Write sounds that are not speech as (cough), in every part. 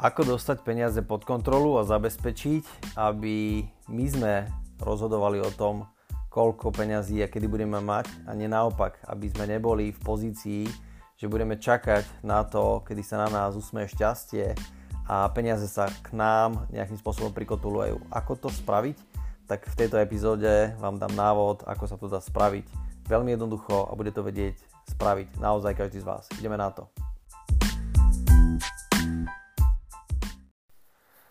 Ako dostať peniaze pod kontrolu a zabezpečiť, aby my sme rozhodovali o tom, koľko peňazí a kedy budeme mať a nie naopak, aby sme neboli v pozícii, že budeme čakať na to, kedy sa na nás usmeje šťastie a peniaze sa k nám nejakým spôsobom prikotulujú. Ako to spraviť? Tak v tejto epizóde vám dám návod, ako sa to dá spraviť. Veľmi jednoducho a bude to vedieť spraviť naozaj každý z vás. Ideme na to.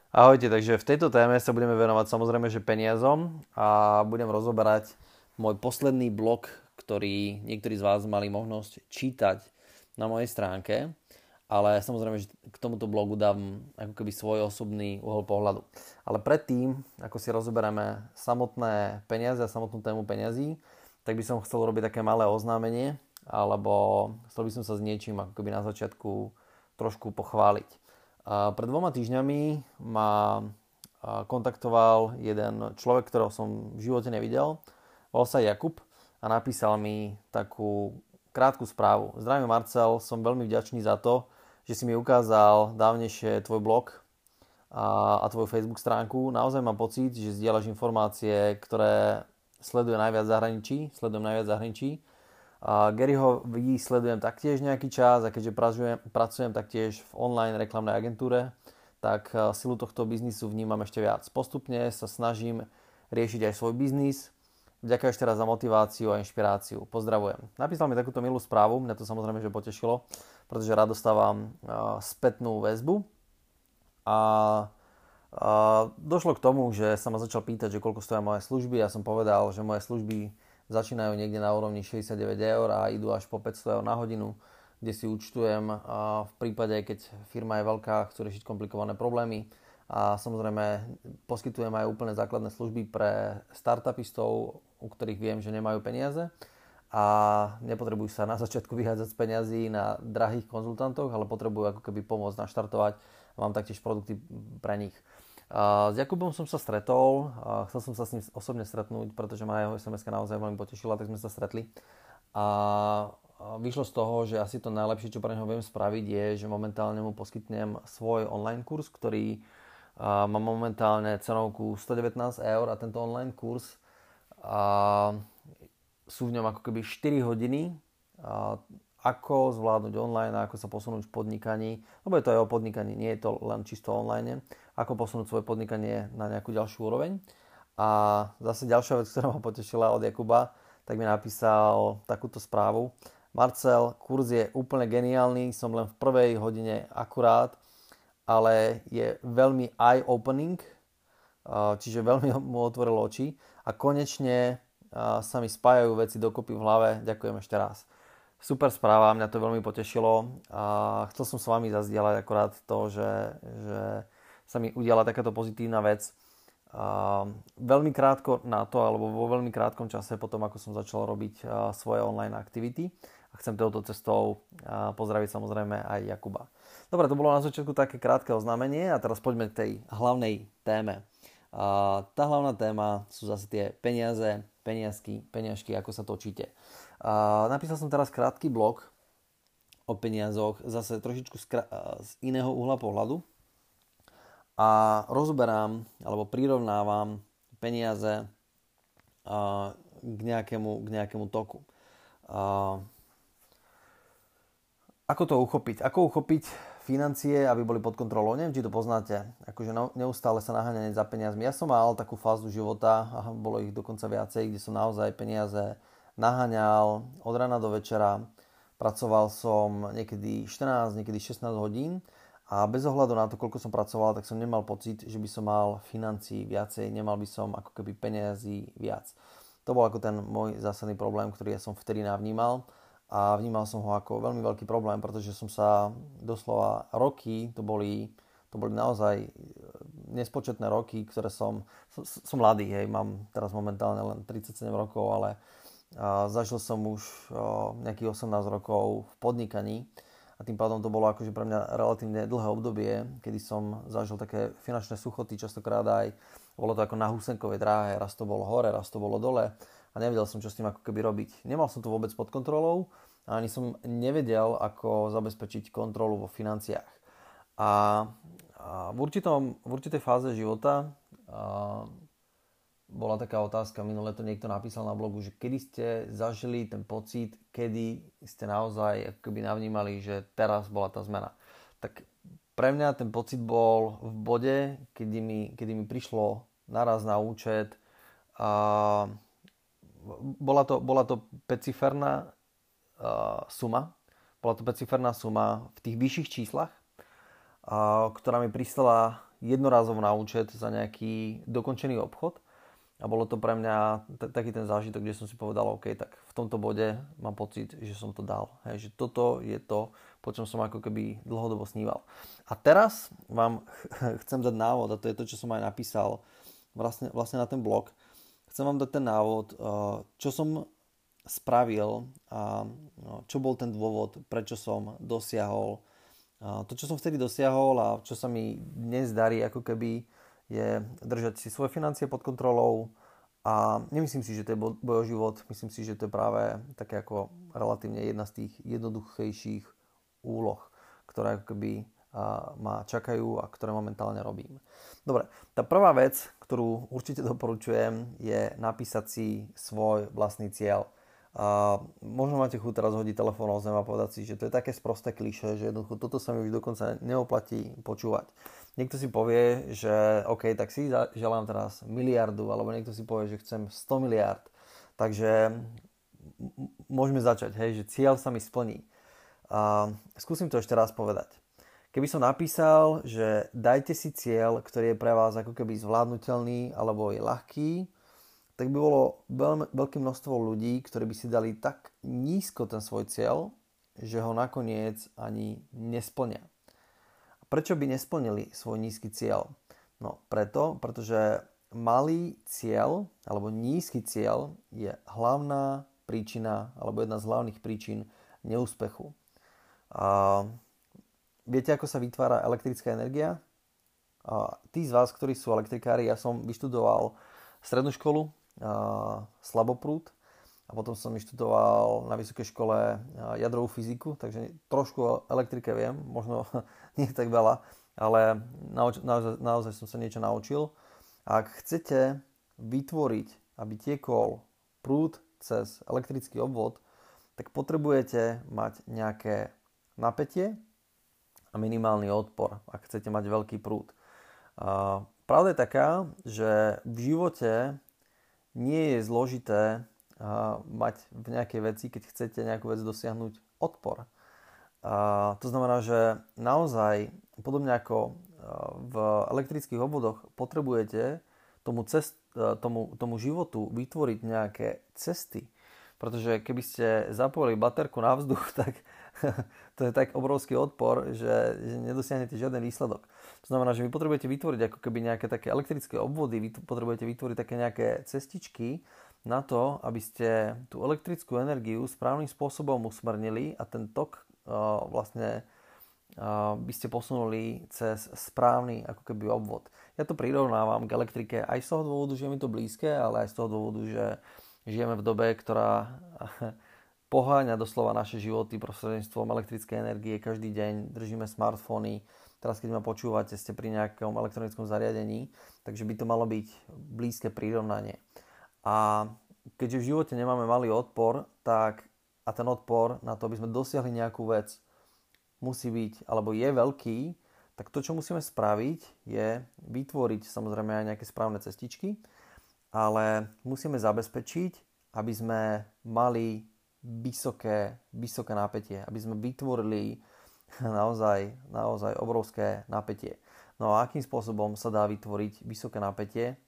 Ahojte, takže v tejto téme sa budeme venovať samozrejme, že peniazom a budem rozoberať môj posledný blog, ktorý niektorí z vás mali možnosť čítať na mojej stránke, ale samozrejme, že k tomuto blogu dám ako keby svoj osobný uhol pohľadu. Ale predtým, ako si rozoberáme samotné peniaze a samotnú tému peniazí, tak by som chcel robiť také malé oznámenie, alebo chcel by som sa s niečím ako keby na začiatku trošku pochváliť. Pred dvoma týždňami ma kontaktoval jeden človek, ktorého som v živote nevidel. Volal sa Jakub a napísal mi takú krátku správu. Zdravím Marcel, som veľmi vďačný za to, že si mi ukázal dávnejšie tvoj blog a, a tvoju Facebook stránku. Naozaj mám pocit, že zdieľaš informácie, ktoré sleduje najviac zahraničí, sledujem najviac zahraničí a Garyho sledujem taktiež nejaký čas a keďže pracujem, pracujem taktiež v online reklamnej agentúre, tak e, silu tohto biznisu vnímam ešte viac. Postupne sa snažím riešiť aj svoj biznis. Ďakujem ešte raz za motiváciu a inšpiráciu. Pozdravujem. Napísal mi takúto milú správu, mňa to samozrejme že potešilo, pretože rád dostávam e, spätnú väzbu. A a došlo k tomu, že sa ma začal pýtať, že koľko stoja moje služby. Ja som povedal, že moje služby začínajú niekde na úrovni 69 eur a idú až po 500 eur na hodinu, kde si účtujem v prípade, keď firma je veľká, chce riešiť komplikované problémy a samozrejme poskytujem aj úplne základné služby pre startupistov, u ktorých viem, že nemajú peniaze a nepotrebujú sa na začiatku vyhádzať z peňazí na drahých konzultantoch, ale potrebujú ako keby pomôcť naštartovať mám taktiež produkty pre nich. S Jakubom som sa stretol, chcel som sa s ním osobne stretnúť, pretože ma jeho sms naozaj veľmi potešila, tak sme sa stretli. A vyšlo z toho, že asi to najlepšie, čo pre neho viem spraviť, je, že momentálne mu poskytnem svoj online kurz, ktorý má momentálne cenovku 119 eur a tento online kurz a sú v ňom ako keby 4 hodiny ako zvládnuť online ako sa posunúť v podnikaní, lebo je to aj o podnikaní, nie je to len čisto online, ako posunúť svoje podnikanie na nejakú ďalšiu úroveň. A zase ďalšia vec, (laughs) ktorá ma potešila od Jakuba, tak mi napísal takúto správu. Marcel, kurz je úplne geniálny, som len v prvej hodine akurát, ale je veľmi eye-opening, čiže veľmi (laughs) mu otvoril oči a konečne sa mi spájajú veci dokopy v hlave. Ďakujem ešte raz. Super správa, mňa to veľmi potešilo a chcel som s vami zazdieľať akorát to, že, že sa mi udiala takáto pozitívna vec. A veľmi krátko na to, alebo vo veľmi krátkom čase potom, ako som začal robiť svoje online aktivity. A chcem touto cestou pozdraviť samozrejme aj Jakuba. Dobre, to bolo na začiatku také krátke oznámenie a teraz poďme k tej hlavnej téme. A tá hlavná téma sú zase tie peniaze, peniazky, peniažky, ako sa točíte. Napísal som teraz krátky blog o peniazoch, zase trošičku z, z iného uhla pohľadu a rozberám alebo prirovnávam peniaze k, nejakému, k nejakému toku. Ako to uchopiť? Ako uchopiť financie, aby boli pod kontrolou? Neviem, či to poznáte. Akože neustále sa naháňať za peniazmi. Ja som mal takú fázu života, a bolo ich dokonca viacej, kde som naozaj peniaze naháňal od rana do večera. Pracoval som niekedy 14, niekedy 16 hodín a bez ohľadu na to, koľko som pracoval, tak som nemal pocit, že by som mal financí viacej, nemal by som ako keby peniazy viac. To bol ako ten môj zásadný problém, ktorý ja som vtedy navnímal a vnímal som ho ako veľmi veľký problém, pretože som sa doslova roky, to boli, to boli naozaj nespočetné roky, ktoré som, som, som mladý, hej, mám teraz momentálne len 37 rokov, ale Zažil som už nejakých 18 rokov v podnikaní a tým pádom to bolo akože pre mňa relatívne dlhé obdobie, kedy som zažil také finančné suchoty, častokrát aj bolo to ako na húsenkovej dráhe, raz to bolo hore, raz to bolo dole a nevedel som, čo s tým ako keby robiť. Nemal som to vôbec pod kontrolou a ani som nevedel, ako zabezpečiť kontrolu vo financiách. A, v, určitom, v určitej fáze života bola taká otázka, minule to niekto napísal na blogu, že kedy ste zažili ten pocit, kedy ste naozaj akoby navnímali, že teraz bola tá zmena. Tak pre mňa ten pocit bol v bode, kedy mi, kedy mi prišlo naraz na účet a bola to, bola to peciferná uh, suma, bola to peciferná suma v tých vyšších číslach, uh, ktorá mi pristala jednorázovo na účet za nejaký dokončený obchod a bolo to pre mňa t- taký ten zážitok, kde som si povedal, OK, tak v tomto bode mám pocit, že som to dal. Hej, že toto je to, po čom som ako keby dlhodobo sníval. A teraz vám (laughs) chcem dať návod, a to je to, čo som aj napísal vlastne, vlastne na ten blog. Chcem vám dať ten návod, uh, čo som spravil a no, čo bol ten dôvod, prečo som dosiahol uh, to, čo som vtedy dosiahol a čo sa mi dnes darí ako keby je držať si svoje financie pod kontrolou a nemyslím si, že to je boj o život, myslím si, že to je práve také ako relatívne jedna z tých jednoduchejších úloh, ktoré akoby ma čakajú a ktoré momentálne robím. Dobre, tá prvá vec, ktorú určite doporučujem, je napísať si svoj vlastný cieľ. A možno máte chuť teraz hodiť telefón o zem a povedať si, že to je také sprosté kliše, že jednoducho toto sa mi už dokonca neoplatí počúvať. Niekto si povie, že OK, tak si želám teraz miliardu, alebo niekto si povie, že chcem 100 miliard. Takže môžeme začať, hej, že cieľ sa mi splní. A skúsim to ešte raz povedať. Keby som napísal, že dajte si cieľ, ktorý je pre vás ako keby zvládnutelný alebo je ľahký, tak by bolo veľmi, veľké množstvo ľudí, ktorí by si dali tak nízko ten svoj cieľ, že ho nakoniec ani nesplnia. A prečo by nesplnili svoj nízky cieľ? No preto, pretože malý cieľ alebo nízky cieľ je hlavná príčina alebo jedna z hlavných príčin neúspechu. A viete, ako sa vytvára elektrická energia? A tí z vás, ktorí sú elektrikári, ja som vyštudoval strednú školu, slaboprúd a potom som vyštudoval na vysokej škole jadrovú fyziku, takže trošku o elektrike viem, (laughs) možno nie tak veľa, ale naozaj, naozaj som sa niečo naučil. Ak chcete vytvoriť, aby tiekol prúd cez elektrický obvod, tak potrebujete mať nejaké napätie a minimálny odpor, ak chcete mať veľký prúd. Pravda je taká, že v živote nie je zložité mať v nejakej veci, keď chcete nejakú vec dosiahnuť odpor. A to znamená, že naozaj, podobne ako v elektrických obvodoch, potrebujete tomu, cest, tomu, tomu životu vytvoriť nejaké cesty. Pretože keby ste zapojili baterku na vzduch, (laughs) tak to je tak obrovský odpor, že, že nedosiahnete žiaden výsledok. To znamená, že vy potrebujete vytvoriť ako keby nejaké také elektrické obvody, vy potrebujete vytvoriť také nejaké cestičky na to, aby ste tú elektrickú energiu správnym spôsobom usmrnili a ten tok uh, vlastne uh, by ste posunuli cez správny ako keby obvod. Ja to prirovnávam k elektrike aj z toho dôvodu, že je mi to blízke, ale aj z toho dôvodu, že žijeme v dobe, ktorá (laughs) poháňa doslova naše životy prostredníctvom elektrickej energie. Každý deň držíme smartfóny. Teraz, keď ma počúvate, ste pri nejakom elektronickom zariadení, takže by to malo byť blízke prirovnanie. A keďže v živote nemáme malý odpor, tak a ten odpor na to, aby sme dosiahli nejakú vec, musí byť, alebo je veľký, tak to, čo musíme spraviť, je vytvoriť samozrejme aj nejaké správne cestičky, ale musíme zabezpečiť, aby sme mali vysoké, vysoké napätie, aby sme vytvorili (laughs) naozaj, naozaj obrovské napätie. No a akým spôsobom sa dá vytvoriť vysoké napätie,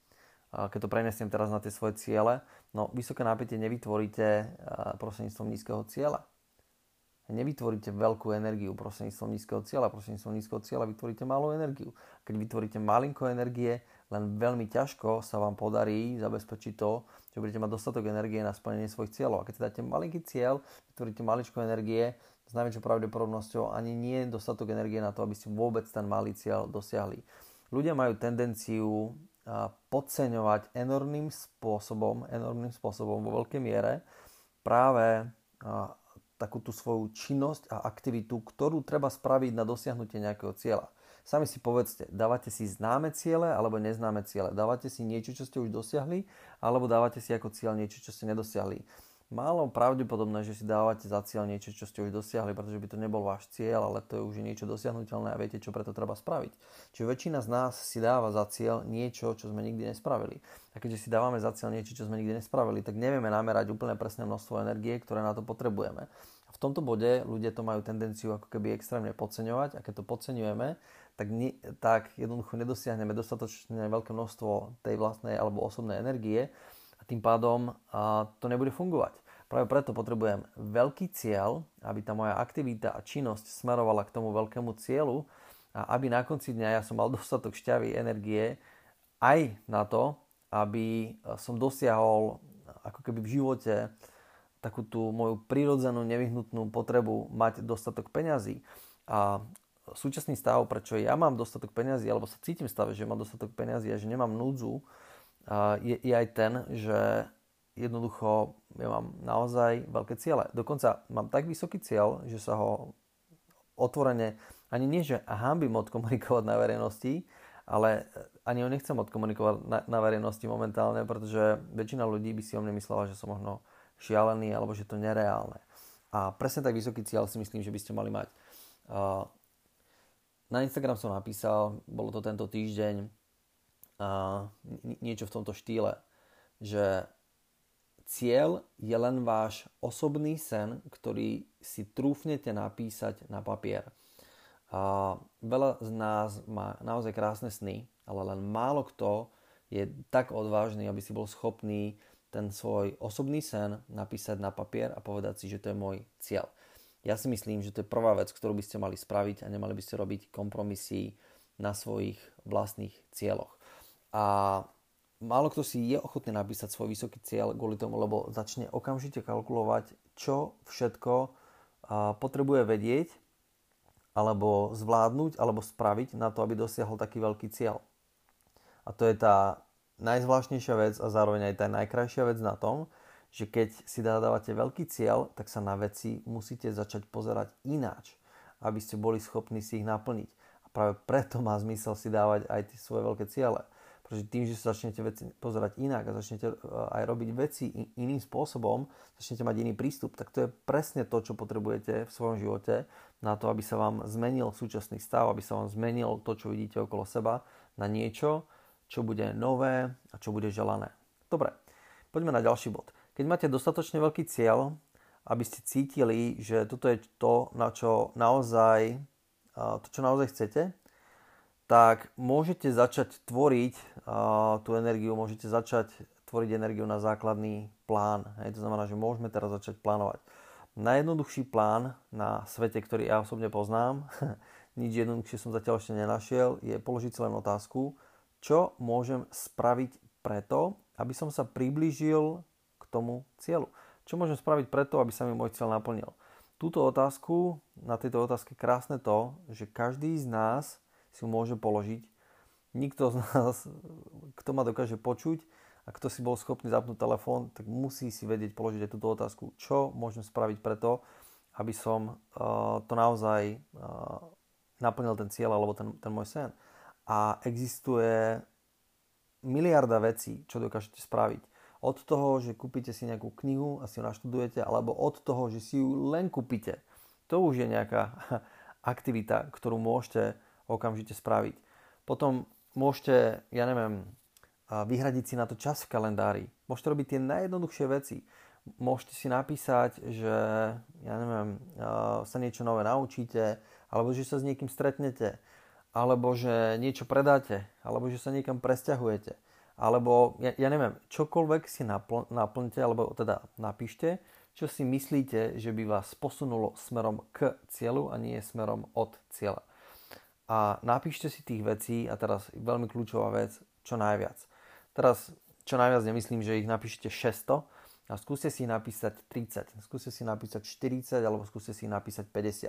keď to prenesiem teraz na tie svoje ciele, no vysoké napätie nevytvoríte prostredníctvom nízkeho cieľa. Nevytvoríte veľkú energiu prostredníctvom nízkeho cieľa, prostredníctvom nízkeho cieľa vytvoríte malú energiu. Keď vytvoríte malinko energie, len veľmi ťažko sa vám podarí zabezpečiť to, že budete mať dostatok energie na splnenie svojich cieľov. A keď si dáte malinký cieľ, vytvoríte maličko energie, s najväčšou pravdepodobnosťou ani nie je dostatok energie na to, aby ste vôbec ten malý cieľ dosiahli. Ľudia majú tendenciu podceňovať enormným spôsobom, enormným spôsobom vo veľkej miere práve takú tú svoju činnosť a aktivitu, ktorú treba spraviť na dosiahnutie nejakého cieľa. Sami si povedzte, dávate si známe ciele alebo neznáme ciele. Dávate si niečo, čo ste už dosiahli, alebo dávate si ako cieľ niečo, čo ste nedosiahli málo pravdepodobné, že si dávate za cieľ niečo, čo ste už dosiahli, pretože by to nebol váš cieľ, ale to je už niečo dosiahnutelné a viete, čo preto treba spraviť. Čiže väčšina z nás si dáva za cieľ niečo, čo sme nikdy nespravili. A keďže si dávame za cieľ niečo, čo sme nikdy nespravili, tak nevieme namerať úplne presné množstvo energie, ktoré na to potrebujeme. A v tomto bode ľudia to majú tendenciu ako keby extrémne podceňovať a keď to podceňujeme, tak, nie, tak jednoducho nedosiahneme dostatočne veľké množstvo tej vlastnej alebo osobnej energie a tým pádom a, to nebude fungovať. Práve preto potrebujem veľký cieľ, aby tá moja aktivita a činnosť smerovala k tomu veľkému cieľu a aby na konci dňa ja som mal (laughs) dostatok šťavy, energie aj na to, aby som dosiahol ako keby v živote takú tú moju prirodzenú, nevyhnutnú potrebu mať dostatok peňazí. A súčasný stav, prečo ja mám dostatok peňazí, alebo sa cítim v stave, že mám dostatok peňazí a že nemám núdzu, je, je aj ten, že jednoducho ja mám naozaj veľké ciele. Dokonca mám tak vysoký cieľ, že sa ho otvorene ani nie, že hámbim odkomunikovať na verejnosti, ale ani ho nechcem odkomunikovať na, na verejnosti momentálne, pretože väčšina ľudí by si o mne myslela, že som možno šialený alebo že to nereálne. A presne tak vysoký cieľ si myslím, že by ste mali mať. Na Instagram som napísal, bolo to tento týždeň, niečo v tomto štýle, že Cieľ je len váš osobný sen, ktorý si trúfnete napísať na papier. A veľa z nás má naozaj krásne sny, ale len málo kto je tak odvážny, aby si bol schopný ten svoj osobný sen napísať na papier a povedať si, že to je môj cieľ. Ja si myslím, že to je prvá vec, ktorú by ste mali spraviť a nemali by ste robiť kompromisy na svojich vlastných cieľoch. A málo kto si je ochotný napísať svoj vysoký cieľ kvôli tomu, lebo začne okamžite kalkulovať, čo všetko potrebuje vedieť, alebo zvládnuť, alebo spraviť na to, aby dosiahol taký veľký cieľ. A to je tá najzvláštnejšia vec a zároveň aj tá najkrajšia vec na tom, že keď si dávate veľký cieľ, tak sa na veci musíte začať pozerať ináč, aby ste boli schopní si ich naplniť. A práve preto má zmysel si dávať aj tie svoje veľké ciele. Pretože tým, že sa začnete veci pozerať inak a začnete e, aj robiť veci iným spôsobom, začnete mať iný prístup, tak to je presne to, čo potrebujete v svojom živote na to, aby sa vám zmenil súčasný stav, aby sa vám zmenil to, čo vidíte okolo seba na niečo, čo bude nové a čo bude želané. Dobre, poďme na ďalší bod. Keď máte dostatočne veľký cieľ, aby ste cítili, že toto je to, na čo naozaj, to, čo naozaj chcete, tak môžete začať tvoriť uh, tú energiu, môžete začať tvoriť energiu na základný plán. Hej, to znamená, že môžeme teraz začať plánovať. Najjednoduchší plán na svete, ktorý ja osobne poznám, (laughs) nič jednoduchšie som zatiaľ ešte nenašiel, je položiť si len otázku, čo môžem spraviť preto, aby som sa priblížil k tomu cieľu. Čo môžem spraviť preto, aby sa mi môj cieľ naplnil. Túto otázku, na tejto otázke krásne to, že každý z nás si môže položiť. Nikto z nás, kto ma dokáže počuť a kto si bol schopný zapnúť telefón, tak musí si vedieť položiť aj túto otázku. Čo môžem spraviť preto, aby som uh, to naozaj uh, naplnil ten cieľ alebo ten, ten môj sen. A existuje miliarda vecí, čo dokážete spraviť. Od toho, že kúpite si nejakú knihu a si ju naštudujete, alebo od toho, že si ju len kúpite. To už je nejaká (laughs) aktivita, ktorú môžete okamžite spraviť. Potom môžete, ja neviem, vyhradiť si na to čas v kalendári. Môžete robiť tie najjednoduchšie veci. Môžete si napísať, že ja neviem, sa niečo nové naučíte, alebo že sa s niekým stretnete, alebo že niečo predáte, alebo že sa niekam presťahujete, alebo ja, ja neviem, čokoľvek si napl- naplňte, alebo teda napíšte, čo si myslíte, že by vás posunulo smerom k cieľu a nie smerom od cieľa a napíšte si tých vecí a teraz veľmi kľúčová vec, čo najviac. Teraz čo najviac nemyslím, že ich napíšete 600 a skúste si napísať 30, skúste si napísať 40 alebo skúste si napísať 50.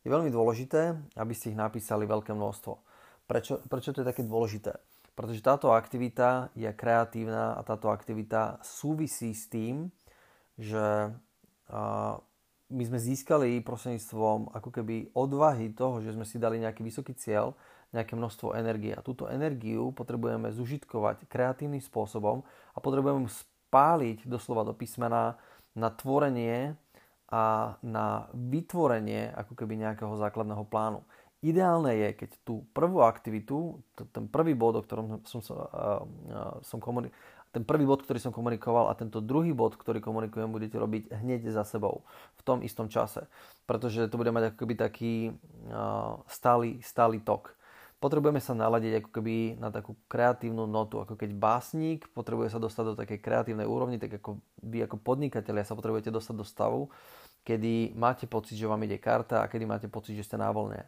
Je veľmi dôležité, aby ste ich napísali veľké množstvo. Prečo, prečo to je také dôležité? Pretože táto aktivita je kreatívna a táto aktivita súvisí s tým, že my sme získali prostredníctvom ako keby odvahy toho, že sme si dali nejaký vysoký cieľ, nejaké množstvo energie. A túto energiu potrebujeme zužitkovať kreatívnym spôsobom a potrebujeme spáliť doslova do písmena na tvorenie a na vytvorenie ako keby nejakého základného plánu. Ideálne je, keď tú prvú aktivitu, ten prvý bod, o ktorom som, som komunikoval, ten prvý bod, ktorý som komunikoval a tento druhý bod, ktorý komunikujem, budete robiť hneď za sebou v tom istom čase. Pretože to bude mať ako keby taký stály, stály tok. Potrebujeme sa naladiť ako keby na takú kreatívnu notu, ako keď básnik potrebuje sa dostať do takej kreatívnej úrovni, tak ako vy ako podnikatelia sa potrebujete dostať do stavu, kedy máte pocit, že vám ide karta a kedy máte pocit, že ste na voľne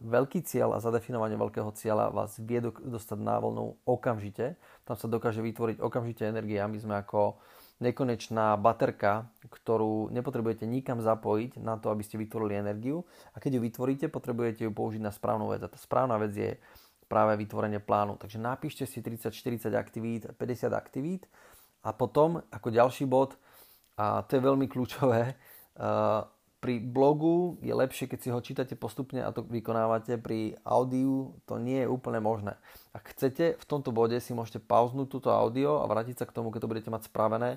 veľký cieľ a zadefinovanie veľkého cieľa vás vie dostať na voľnu okamžite. Tam sa dokáže vytvoriť okamžite energia. My sme ako nekonečná baterka, ktorú nepotrebujete nikam zapojiť na to, aby ste vytvorili energiu. A keď ju vytvoríte, potrebujete ju použiť na správnu vec. A tá správna vec je práve vytvorenie plánu. Takže napíšte si 30-40 aktivít, 50 aktivít a potom ako ďalší bod, a to je veľmi kľúčové, pri blogu je lepšie, keď si ho čítate postupne a to vykonávate. Pri audiu to nie je úplne možné. Ak chcete, v tomto bode si môžete pauznúť túto audio a vrátiť sa k tomu, keď to budete mať spravené.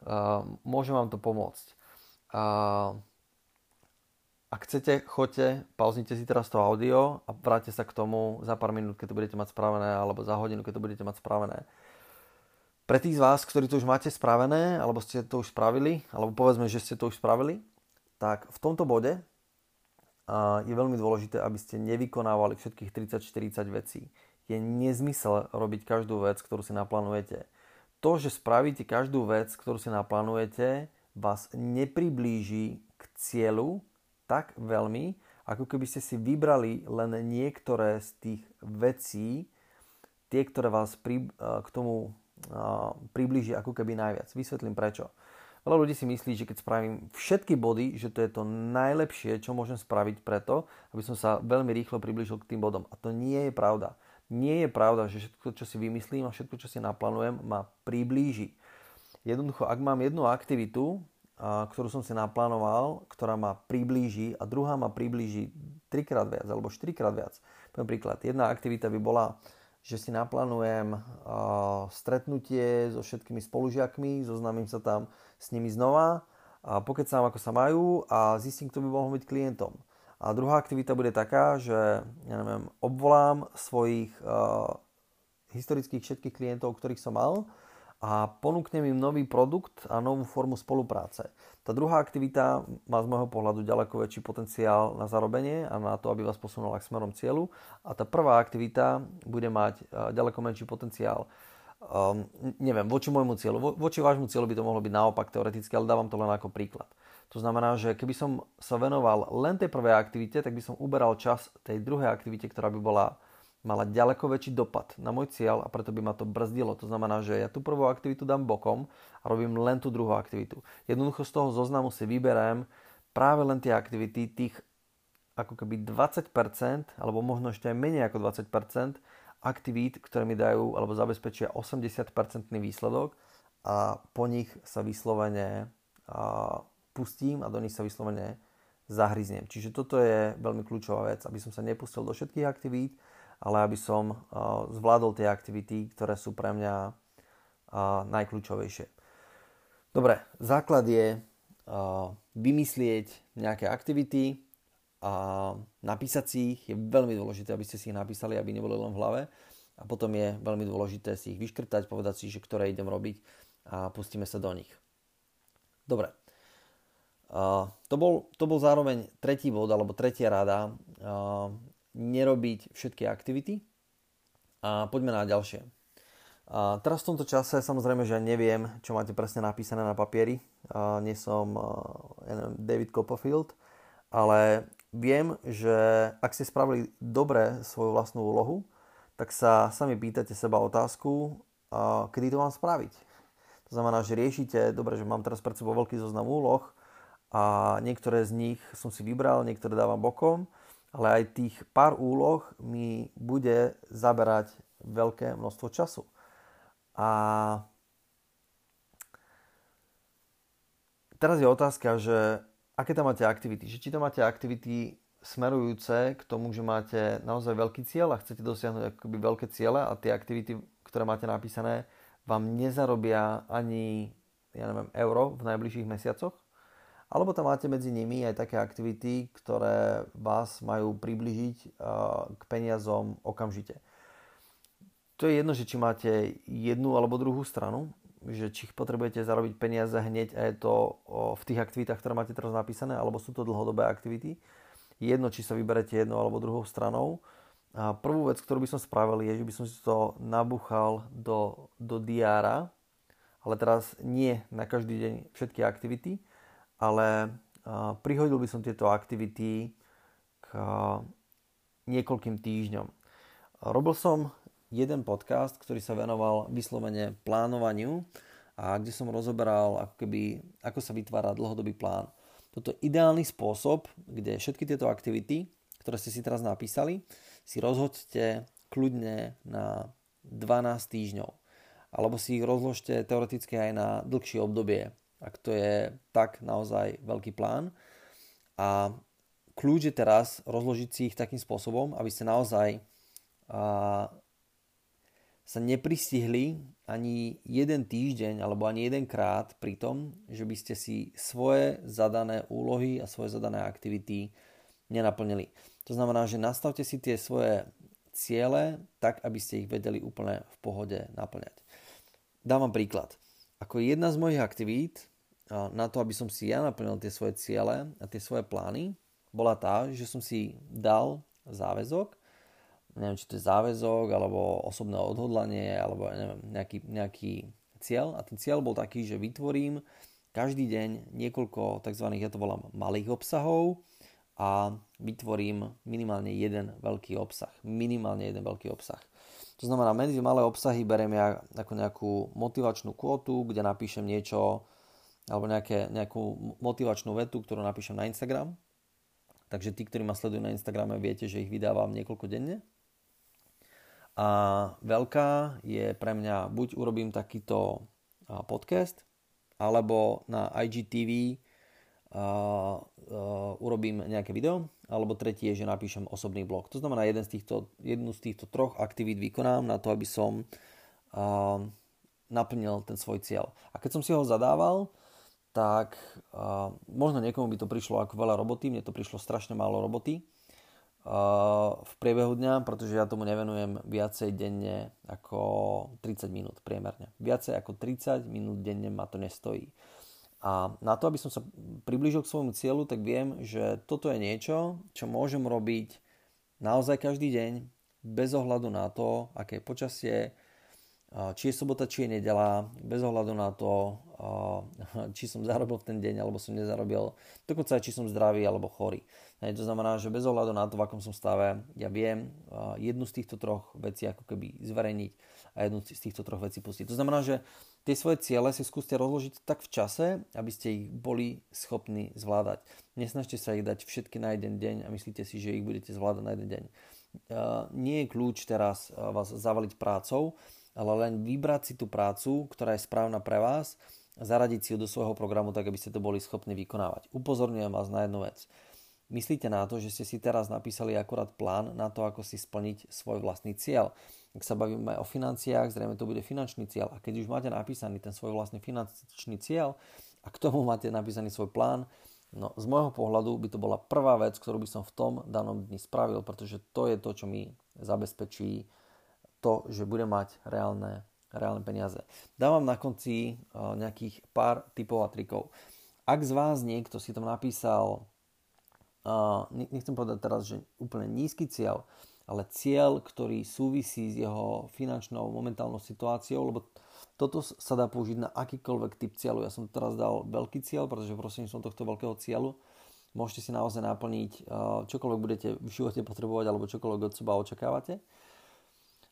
Uh, môžem vám to pomôcť. Uh, ak chcete, choďte, pauznite si teraz to audio a vráťte sa k tomu za pár minút, keď to budete mať spravené, alebo za hodinu, keď to budete mať spravené. Pre tých z vás, ktorí to už máte spravené, alebo ste to už spravili, alebo povedzme, že ste to už spravili, tak v tomto bode je veľmi dôležité, aby ste nevykonávali všetkých 30-40 vecí. Je nezmysel robiť každú vec, ktorú si naplánujete. To, že spravíte každú vec, ktorú si naplánujete, vás nepriblíži k cieľu tak veľmi, ako keby ste si vybrali len niektoré z tých vecí, tie, ktoré vás pri, k tomu priblíži ako keby najviac. Vysvetlím prečo. Veľa ľudí si myslí, že keď spravím všetky body, že to je to najlepšie, čo môžem spraviť preto, aby som sa veľmi rýchlo približil k tým bodom. A to nie je pravda. Nie je pravda, že všetko, čo si vymyslím a všetko, čo si naplánujem, ma priblíži. Jednoducho, ak mám jednu aktivitu, ktorú som si naplánoval, ktorá ma priblíži a druhá ma priblíži trikrát viac alebo štyrikrát viac. Poviem príklad. Jedna aktivita by bola že si naplánujem stretnutie so všetkými spolužiakmi, zoznámim sa tam s nimi znova a pokecám, ako sa majú a zistím, kto by mohol byť klientom. A druhá aktivita bude taká, že ja neviem, obvolám svojich uh, historických všetkých klientov, ktorých som mal a ponúknem im nový produkt a novú formu spolupráce. Tá druhá aktivita má z môjho pohľadu ďaleko väčší potenciál na zarobenie a na to, aby vás posunula k smerom cieľu. A tá prvá aktivita bude mať ďaleko menší potenciál um, neviem, voči môjmu cieľu. Vo, voči vášmu cieľu by to mohlo byť naopak teoreticky, ale dávam to len ako príklad. To znamená, že keby som sa venoval len tej prvej aktivite, tak by som uberal čas tej druhej aktivite, ktorá by bola mala ďaleko väčší dopad na môj cieľ a preto by ma to brzdilo. To znamená, že ja tú prvú aktivitu dám bokom a robím len tú druhú aktivitu. Jednoducho z toho zoznamu si vyberám práve len tie aktivity, tých ako keby 20%, alebo možno ešte aj menej ako 20% aktivít, ktoré mi dajú alebo zabezpečia 80% výsledok a po nich sa vyslovene pustím a do nich sa vyslovene zahryznem. Čiže toto je veľmi kľúčová vec, aby som sa nepustil do všetkých aktivít, ale aby som zvládol tie aktivity, ktoré sú pre mňa najkľúčovejšie. Dobre, základ je vymyslieť nejaké aktivity a napísať si ich. Je veľmi dôležité, aby ste si ich napísali, aby neboli len v hlave. A potom je veľmi dôležité si ich vyškrtať, povedať si, že ktoré idem robiť a pustíme sa do nich. Dobre. Uh, to, bol, to bol zároveň tretí bod, alebo tretia rada. Uh, nerobiť všetky aktivity. A poďme na ďalšie. A teraz v tomto čase samozrejme, že neviem, čo máte presne napísané na papieri. A nie som ja neviem, David Copperfield, ale viem, že ak ste spravili dobre svoju vlastnú úlohu, tak sa sami pýtate seba otázku, kedy to mám spraviť. To znamená, že riešite, dobre, že mám teraz pred sebou veľký zoznam úloh a niektoré z nich som si vybral, niektoré dávam bokom ale aj tých pár úloh mi bude zaberať veľké množstvo času. A teraz je otázka, že aké tam máte aktivity. Že či tam máte aktivity smerujúce k tomu, že máte naozaj veľký cieľ a chcete dosiahnuť akoby veľké ciele a tie aktivity, ktoré máte napísané, vám nezarobia ani ja neviem, euro v najbližších mesiacoch, alebo tam máte medzi nimi aj také aktivity, ktoré vás majú približiť eh, k peniazom okamžite. To je jedno, že či máte jednu alebo druhú stranu, že či potrebujete zarobiť peniaze hneď a je to v tých aktivitách, ktoré máte teraz napísané, alebo sú to dlhodobé aktivity. Jedno, či sa vyberete jednou alebo druhou stranou. A prvú vec, ktorú by som spravil, je, že by som si to nabuchal do, do diára, ale teraz nie na každý deň všetky aktivity, ale prihodil by som tieto aktivity k niekoľkým týždňom. Robil som jeden podcast, ktorý sa venoval vyslovene plánovaniu a kde som rozoberal, ako, keby, ako sa vytvára dlhodobý plán. Toto je ideálny spôsob, kde všetky tieto aktivity, ktoré ste si teraz napísali, si rozhoďte kľudne na 12 týždňov. Alebo si ich rozložte teoreticky aj na dlhšie obdobie, ak to je tak naozaj veľký plán. A kľúč je teraz rozložiť si ich takým spôsobom, aby ste naozaj a, sa nepristihli ani jeden týždeň alebo ani jeden krát pri tom, že by ste si svoje zadané úlohy a svoje zadané aktivity nenaplnili. To znamená, že nastavte si tie svoje ciele tak, aby ste ich vedeli úplne v pohode naplňať. Dávam príklad. Ako jedna z mojich aktivít na to, aby som si ja naplnil tie svoje ciele a tie svoje plány, bola tá, že som si dal záväzok, neviem, či to je záväzok, alebo osobné odhodlanie, alebo neviem, nejaký, nejaký cieľ. A ten cieľ bol taký, že vytvorím každý deň niekoľko tzv. ja to volám malých obsahov a vytvorím minimálne jeden veľký obsah. Minimálne jeden veľký obsah. To znamená, medzi malé obsahy beriem ja ako nejakú motivačnú kvotu, kde napíšem niečo, alebo nejaké, nejakú motivačnú vetu, ktorú napíšem na Instagram. Takže tí, ktorí ma sledujú na Instagrame, viete, že ich vydávam niekoľko denne. A veľká je pre mňa, buď urobím takýto podcast, alebo na IGTV uh, uh, urobím nejaké video, alebo tretí je, že napíšem osobný blog. To znamená, jeden z týchto, jednu z týchto troch aktivít vykonám na to, aby som uh, naplnil ten svoj cieľ. A keď som si ho zadával, tak uh, možno niekomu by to prišlo ako veľa roboty, mne to prišlo strašne málo roboty uh, v priebehu dňa, pretože ja tomu nevenujem viacej denne ako 30 minút priemerne. Viacej ako 30 minút denne ma to nestojí. A na to, aby som sa priblížil k svojmu cieľu, tak viem, že toto je niečo, čo môžem robiť naozaj každý deň, bez ohľadu na to, aké je počasie, či je sobota, či je nedela, bez ohľadu na to, (laughs) či som zarobil v ten deň, alebo som nezarobil, dokonca aj či som zdravý alebo chorý. To znamená, že bez ohľadu na to, v akom som stave, ja viem jednu z týchto troch vecí ako keby zverejniť a jednu z týchto troch vecí pustiť. To znamená, že tie svoje ciele si skúste rozložiť tak v čase, aby ste ich boli schopní zvládať. Nesnažte sa ich dať všetky na jeden deň a myslíte si, že ich budete zvládať na jeden deň. Nie je kľúč teraz vás zavaliť prácou, ale len vybrať si tú prácu, ktorá je správna pre vás zaradiť si ju do svojho programu tak, aby ste to boli schopní vykonávať. Upozorňujem vás na jednu vec. Myslíte na to, že ste si teraz napísali akorát plán na to, ako si splniť svoj vlastný cieľ. Ak sa bavíme o financiách, zrejme to bude finančný cieľ. A keď už máte napísaný ten svoj vlastný finančný cieľ a k tomu máte napísaný svoj plán, no z môjho pohľadu by to bola prvá vec, ktorú by som v tom danom dni spravil, pretože to je to, čo mi zabezpečí to, že bude mať reálne, reálne peniaze. Dávam na konci nejakých pár typov a trikov. Ak z vás niekto si tam napísal, nechcem povedať teraz, že úplne nízky cieľ, ale cieľ, ktorý súvisí s jeho finančnou momentálnou situáciou, lebo toto sa dá použiť na akýkoľvek typ cieľu. Ja som teraz dal veľký cieľ, pretože prosím som tohto veľkého cieľu môžete si naozaj naplniť čokoľvek budete v živote potrebovať alebo čokoľvek od seba očakávate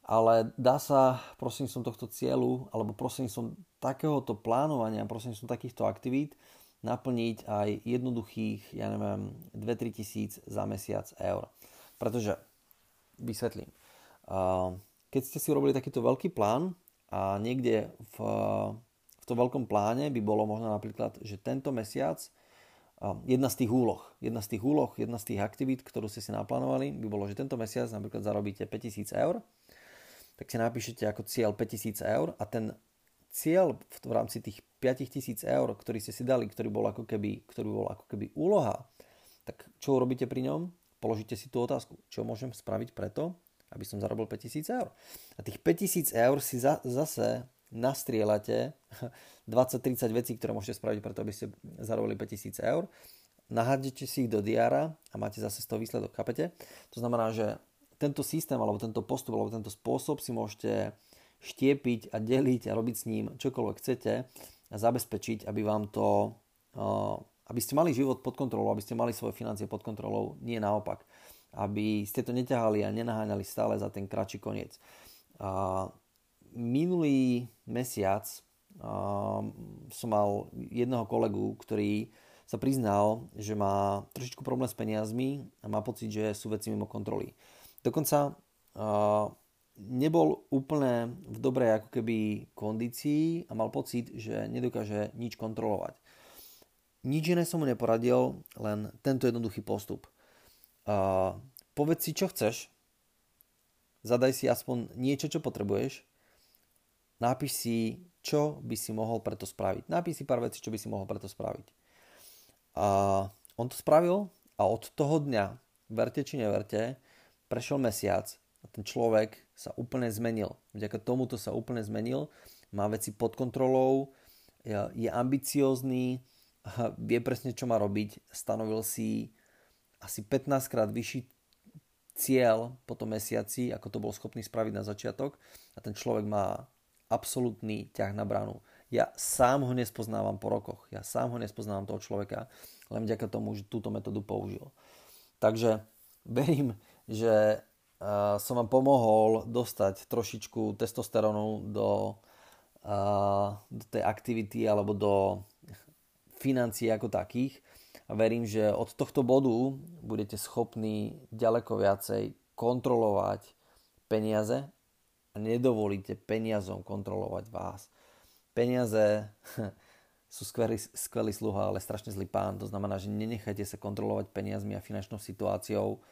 ale dá sa prosím som tohto cieľu alebo prosím som takéhoto plánovania, prosím som takýchto aktivít naplniť aj jednoduchých, ja neviem, 2-3 tisíc za mesiac eur. Pretože, vysvetlím, keď ste si urobili takýto veľký plán a niekde v, v tom veľkom pláne by bolo možno napríklad, že tento mesiac jedna z tých úloh, jedna z tých úloh, jedna z tých aktivít, ktorú ste si naplánovali, by bolo, že tento mesiac napríklad zarobíte 5000 eur, tak si napíšete ako cieľ 5000 eur a ten cieľ v rámci tých 5000 eur, ktorý ste si dali, ktorý bol ako keby, ktorý bol ako keby úloha, tak čo urobíte pri ňom? Položíte si tú otázku, čo môžem spraviť preto, aby som zarobil 5000 eur. A tých 5000 eur si za, zase nastrielate (laughs) 20-30 vecí, ktoré môžete spraviť preto, aby ste zarobili 5000 eur. Nahádete si ich do diára a máte zase z toho výsledok, chápete? To znamená, že tento systém, alebo tento postup, alebo tento spôsob si môžete štiepiť a deliť a robiť s ním čokoľvek chcete zabezpečiť, aby vám to, aby ste mali život pod kontrolou, aby ste mali svoje financie pod kontrolou, nie naopak. Aby ste to neťahali a nenaháňali stále za ten kratší koniec. Minulý mesiac som mal jedného kolegu, ktorý sa priznal, že má trošičku problém s peniazmi a má pocit, že sú veci mimo kontroly. Dokonca uh, nebol úplne v dobrej ako keby kondícii a mal pocit, že nedokáže nič kontrolovať. Nič iné som mu neporadil, len tento jednoduchý postup. Uh, povedz si, čo chceš, zadaj si aspoň niečo, čo potrebuješ, napíš si čo by si mohol preto spraviť. Napíš si pár vecí, čo by si mohol preto spraviť. A on to spravil a od toho dňa, verte či neverte, prešiel mesiac a ten človek sa úplne zmenil. Vďaka tomuto sa úplne zmenil, má veci pod kontrolou, je ambiciózny, vie presne, čo má robiť, stanovil si asi 15 krát vyšší cieľ po tom mesiaci, ako to bol schopný spraviť na začiatok a ten človek má absolútny ťah na bránu. Ja sám ho nespoznávam po rokoch. Ja sám ho nespoznávam toho človeka, len vďaka tomu, že túto metódu použil. Takže verím, že som vám pomohol dostať trošičku testosterónu do, do tej aktivity alebo do financií ako takých. A verím, že od tohto bodu budete schopní ďaleko viacej kontrolovať peniaze nedovolíte peniazom kontrolovať vás. Peniaze (laughs) sú skvelý, skvelý sluha, ale strašne zlý pán. To znamená, že nenechajte sa kontrolovať peniazmi a finančnou situáciou.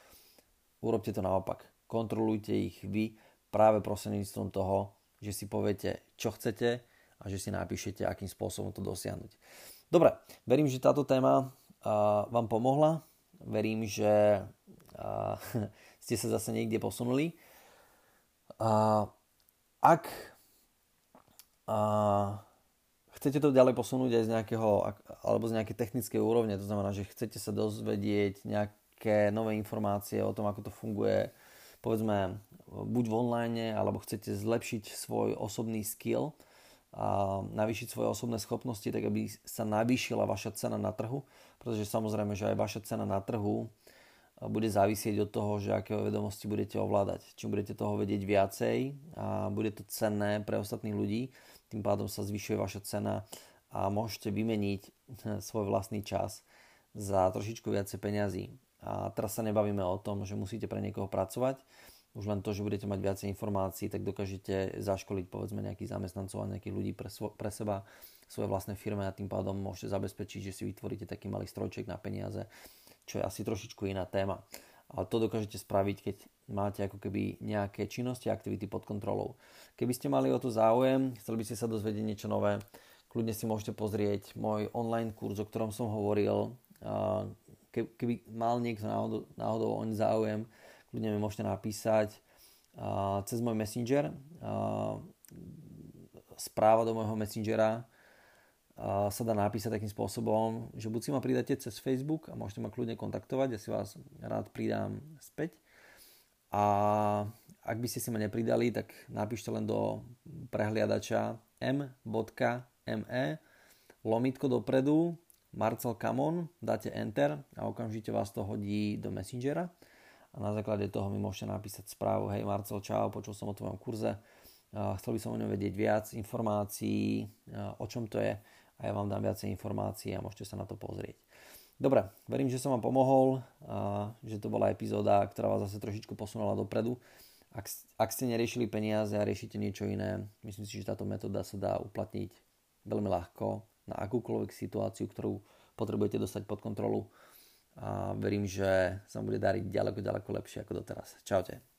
Urobte to naopak. Kontrolujte ich vy práve prostredníctvom toho, že si poviete, čo chcete a že si napíšete, akým spôsobom to dosiahnuť. Dobre, verím, že táto téma vám pomohla. Verím, že (laughs) ste sa zase niekde posunuli. A ak a chcete to ďalej posunúť aj z nejakého, alebo z nejakej technickej úrovne, to znamená, že chcete sa dozvedieť nejaké nové informácie o tom, ako to funguje, povedzme, buď v online, alebo chcete zlepšiť svoj osobný skill, a navýšiť svoje osobné schopnosti, tak aby sa navýšila vaša cena na trhu, pretože samozrejme, že aj vaša cena na trhu bude závisieť od toho, že aké vedomosti budete ovládať. Čím budete toho vedieť viacej a bude to cenné pre ostatných ľudí, tým pádom sa zvyšuje vaša cena a môžete vymeniť (laughs) svoj vlastný čas za trošičku viacej peňazí. A teraz sa nebavíme o tom, že musíte pre niekoho pracovať, už len to, že budete mať viacej informácií, tak dokážete zaškoliť povedzme nejakých zamestnancov a nejakých ľudí pre, svo, pre seba, svoje vlastné firmy a tým pádom môžete zabezpečiť, že si vytvoríte taký malý strojček na peniaze čo je asi trošičku iná téma. Ale to dokážete spraviť, keď máte ako keby nejaké činnosti a aktivity pod kontrolou. Keby ste mali o to záujem, chceli by ste sa dozvedieť niečo nové, kľudne si môžete pozrieť môj online kurz, o ktorom som hovoril. Keby mal niekto náhodou, náhodou oň záujem, kľudne mi môžete napísať cez môj messenger správa do môjho messengera sa dá napísať takým spôsobom, že buď si ma pridáte cez Facebook a môžete ma kľudne kontaktovať, ja si vás rád pridám späť. A ak by ste si ma nepridali, tak napíšte len do prehliadača m.me lomitko dopredu Marcel Kamon, dáte Enter a okamžite vás to hodí do Messengera. A na základe toho mi môžete napísať správu. Hej Marcel, čau, počul som o tvojom kurze, chcel by som o ňom vedieť viac informácií, o čom to je. A ja vám dám viacej informácií a môžete sa na to pozrieť. Dobre, verím, že som vám pomohol, že to bola epizóda, ktorá vás zase trošičku posunula dopredu. Ak, ak ste neriešili peniaze a riešite niečo iné, myslím si, že táto metóda sa dá uplatniť veľmi ľahko na akúkoľvek situáciu, ktorú potrebujete dostať pod kontrolu a verím, že sa bude dariť ďaleko, ďaleko lepšie ako doteraz. Čaute.